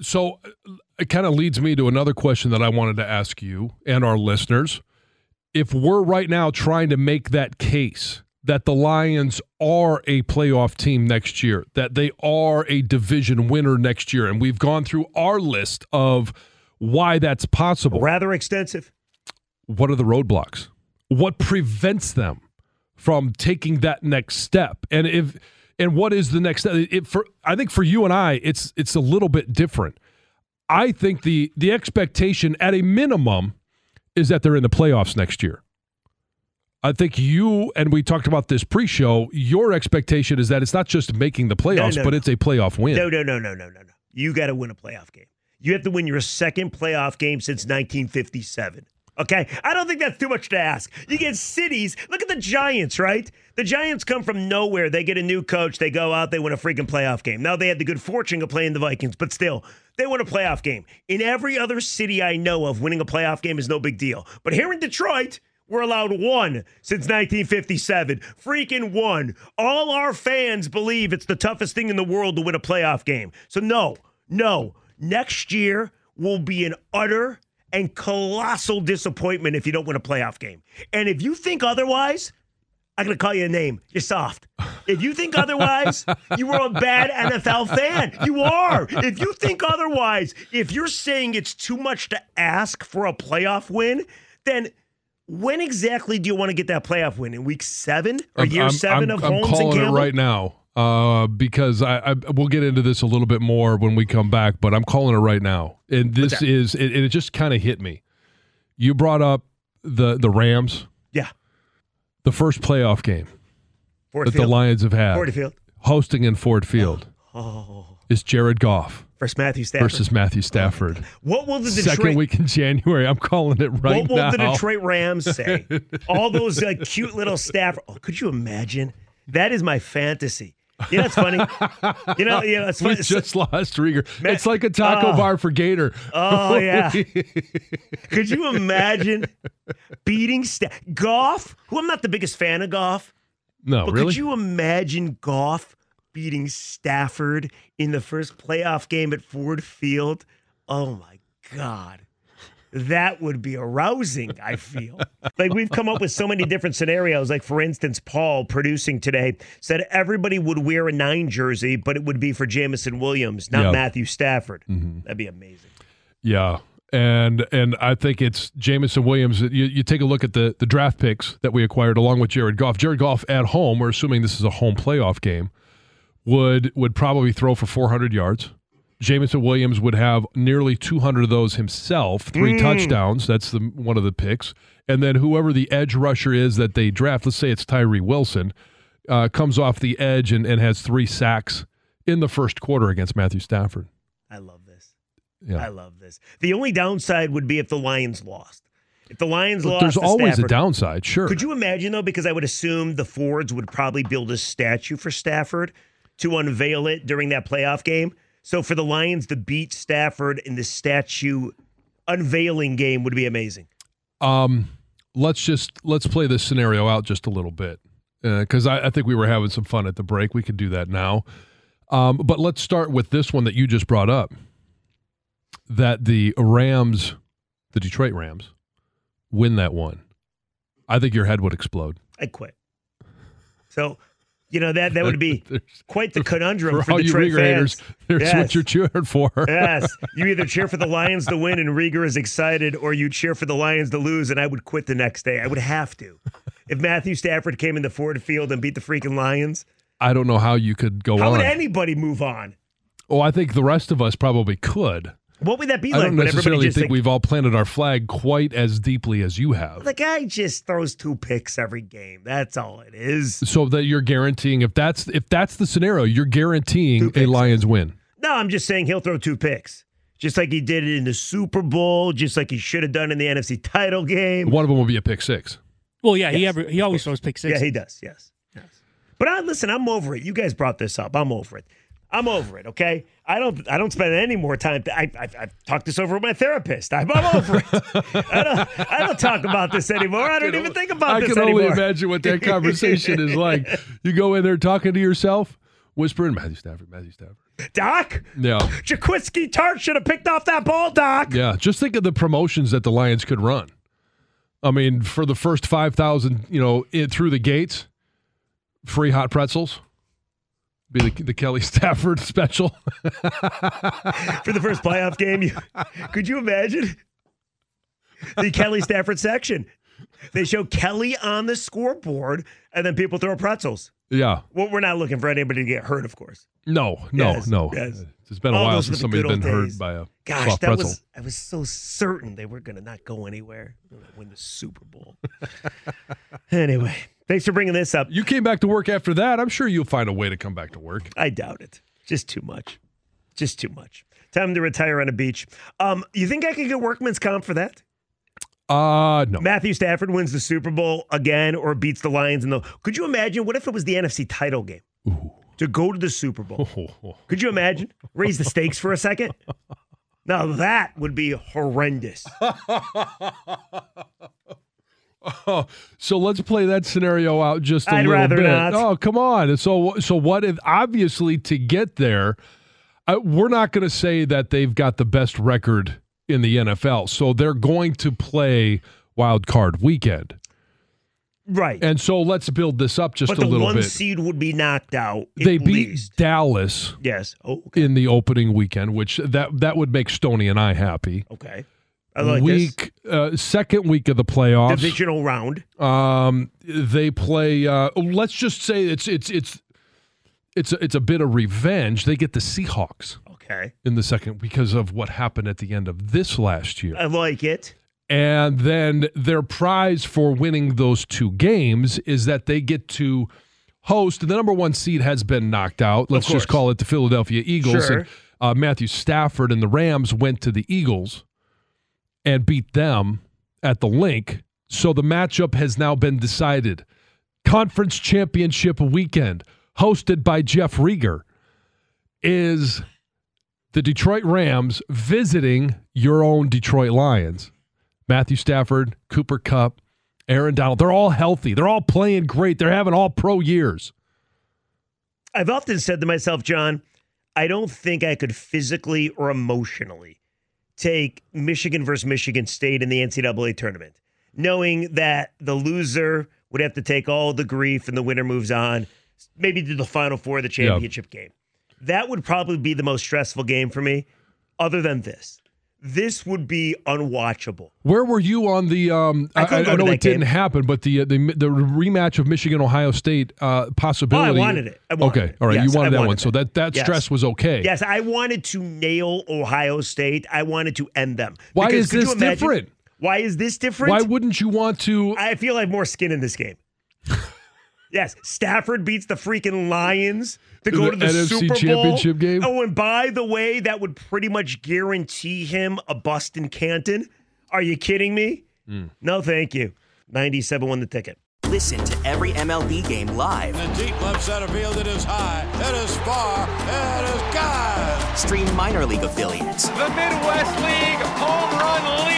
So it kind of leads me to another question that I wanted to ask you and our listeners. If we're right now trying to make that case that the Lions are a playoff team next year, that they are a division winner next year, and we've gone through our list of why that's possible. Rather extensive. What are the roadblocks? What prevents them from taking that next step? And if and what is the next step? It, for I think for you and I, it's it's a little bit different. I think the the expectation at a minimum is that they're in the playoffs next year. I think you and we talked about this pre-show. Your expectation is that it's not just making the playoffs, no, but no. it's a playoff win. No, no, no, no, no, no, no. You got to win a playoff game. You have to win your second playoff game since 1957. Okay, I don't think that's too much to ask. You get cities. Look at the Giants, right? The Giants come from nowhere. They get a new coach. They go out. They win a freaking playoff game. Now they had the good fortune of playing the Vikings, but still, they win a playoff game. In every other city I know of, winning a playoff game is no big deal. But here in Detroit, we're allowed one since 1957. Freaking one. All our fans believe it's the toughest thing in the world to win a playoff game. So, no, no. Next year will be an utter and colossal disappointment if you don't win a playoff game. And if you think otherwise, I'm going to call you a name. You're soft. If you think otherwise, you are a bad NFL fan. You are. If you think otherwise, if you're saying it's too much to ask for a playoff win, then when exactly do you want to get that playoff win? In week seven or I'm- year I'm- 7 I'm- of I'm Holmes and calling it Campbell? right now uh, because I, I we'll get into this a little bit more when we come back, but I'm calling it right now. And this is it, it just kind of hit me. You brought up the the Rams, Yeah. the first playoff game Ford that the Field. Lions have had, Ford Field. hosting in Ford Field, Oh. is Jared Goff Versus Matthew Stafford. versus Matthew Stafford. what will the Detroit Second week in January. I'm calling it right now. What will now. the Detroit Rams say? All those uh, cute little staff. Oh, could you imagine? That is my fantasy. You know, it's funny. You know, you know, it's we funny. just lost Riger. Ma- it's like a taco Oh. bar for Gator. Oh yeah. Could you imagine beating sta- Goff? Who I'm not the biggest fan of Goff, no, but really? could you imagine Goff beating Stafford in the first playoff game at Ford Field? Oh my God. That would be arousing, I feel. like we've come up with so many different scenarios. Like, for instance, Paul producing today said everybody would wear a nine jersey, but it would be for Jameson Williams, not Yeah. Matthew Stafford. Mm-hmm. That'd be amazing. Yeah. And and I think it's Jameson Williams. You, you take a look at the, the draft picks that we acquired along with Jared Goff. Jared Goff at home, we're assuming this is a home playoff game, would would probably throw for 400 yards. Jameson Williams would have nearly 200 of those himself, three touchdowns. That's the one of the picks. And then whoever the edge rusher is that they draft, let's say it's Tyree Wilson, uh, comes off the edge and, and has three sacks in the first quarter against Matthew Stafford. I love this. Yeah. I love this. The only downside would be if the Lions lost. If the Lions Look, lost, there's always Stafford, a downside, sure. Could you imagine though? Because I would assume the Fords would probably build a statue for Stafford to unveil it during that playoff game. So for the Lions to beat Stafford in the statue unveiling game would be amazing. Um, let's just let's play this scenario out just a little bit because I, I think we were having some fun at the break. We could do that now, um, but let's start with this one that you just brought up. That the Rams, the Detroit Rams, win that one. I think your head would explode. I'd quit. So, you know that that would be quite the conundrum for for, all you Detroit Riger fans. haters, there's Yes. what you're cheering for. yes. You either cheer for the Lions to win and Riger is excited, or you cheer for the Lions to lose, and I would quit the next day. I would have to. If Matthew Stafford came into Ford Field and beat the freaking Lions, I don't know how you could go how on. How would anybody move on? oh, I think the rest of us probably could. What would that be like? I don't necessarily just think think, we've all planted our flag quite as deeply as you have. the guy just throws two picks every game. That's all it is. so that you're guaranteeing if that's if that's the scenario, you're guaranteeing a. Lions win. No, I'm just saying he'll throw two picks. just like he did it in the Super Bowl, just like he should have done in the NFC title game. One of them will be a pick six. Well, yeah, he ever he always throws pick six. Yeah, he does. Yes. yes. But I listen, I'm over it. You guys brought this up. I'm over it. I'm over it. Okay. I don't. I don't spend any more time. I, I, I've talked this over with my therapist. I'm, I'm over it. I don't. I don't talk about this anymore. I don't even think about this. I can only imagine what that conversation is like. You go in there talking to yourself, whispering, Matthew Stafford, Matthew Stafford. Doc, Yeah. Jaquiski Tartt should have picked off that ball, Doc. Yeah. Just think of the promotions that the Lions could run. I mean, for the first 5,000, you know, through the gates, free hot pretzels. Be the, the Kelly Stafford special. For the first playoff game, you, could you imagine the Kelly Stafford section? They show Kelly on the scoreboard, and then people throw pretzels. yeah. Well, we're not looking for anybody to get hurt, of course. No, no, Yes, no. yes. It's been a Oh, while since somebody's been old hurt by a Gosh, soft that pretzel. was I was so certain they were going to not go anywhere, win the Super Bowl. anyway, thanks for bringing this up. You came back to work after that. I'm sure you'll find a way to come back to work. I doubt it. Just too much. Just too much. Time to retire on a beach. Um, you think I could get workman's comp for that? Uh no. Matthew Stafford wins the Super Bowl again or beats the Lions in the. Could you imagine? What if it was the NFC title game to go to the Super Bowl? Could you imagine? Raise the stakes for a second. Now that would be horrendous. Oh, so let's play that scenario out just a I'd little rather bit. not. Oh, come on. So so what if obviously to get there uh, we're not going to say that they've got the best record in the NFL. So they're going to play wild card weekend. Right. And so let's build this up just but a the little one bit. seed would be knocked out. they beat least. Dallas Yes. Oh, okay. in the opening weekend, which that that would make Stony and I happy. okay. I like this. week uh, second week of the playoffs. Divisional round. Um, they play. Uh, let's just say it's it's it's it's a, it's a bit of revenge. They get the Seahawks Okay. in the second because of what happened at the end of this last year, I like it. and then their prize for winning those two games is that they get to host. The number one seed has been knocked out. Let's just call it the Philadelphia Eagles. Sure. And uh, Matthew Stafford and the Rams went to the Eagles and beat them at the link. So the matchup has now been decided. Conference championship weekend, hosted by Jeff Riger, is the Detroit Rams visiting your own Detroit Lions. Matthew Stafford, Cooper Kupp, Aaron Donald. They're all healthy. They're all playing great. They're having all pro years. I've often said to myself, John, I don't think I could physically or emotionally take Michigan versus Michigan State in the NCAA tournament, knowing that the loser would have to take all the grief and the winner moves on, maybe to the final four of the championship game. That would probably be the most stressful game for me, other than this. This would be unwatchable. Where were you on the? Um, I I, I know it didn't happen, but the, uh, the the rematch of Michigan Ohio State uh, Oh, possibility. I wanted it. I wanted okay, it. all right, Yes, you wanted that wanted one, so that that Yes. stress was okay. Yes, I wanted to nail Ohio State. I wanted to end them. Why Because is this different? Why is this different? Why wouldn't you want to? I feel I have more skin in this game. Yes, Stafford beats the freaking Lions to go The to the NFC Super Bowl. championship game? Oh, and by the way, that would pretty much guarantee him a bust in Canton. Are you kidding me? Hmm. No, thank you. 97 won the ticket. Listen to every MLB game live. In the deep left center field, it is high, it is far, it is God. Stream minor league affiliates The Midwest League home run leader.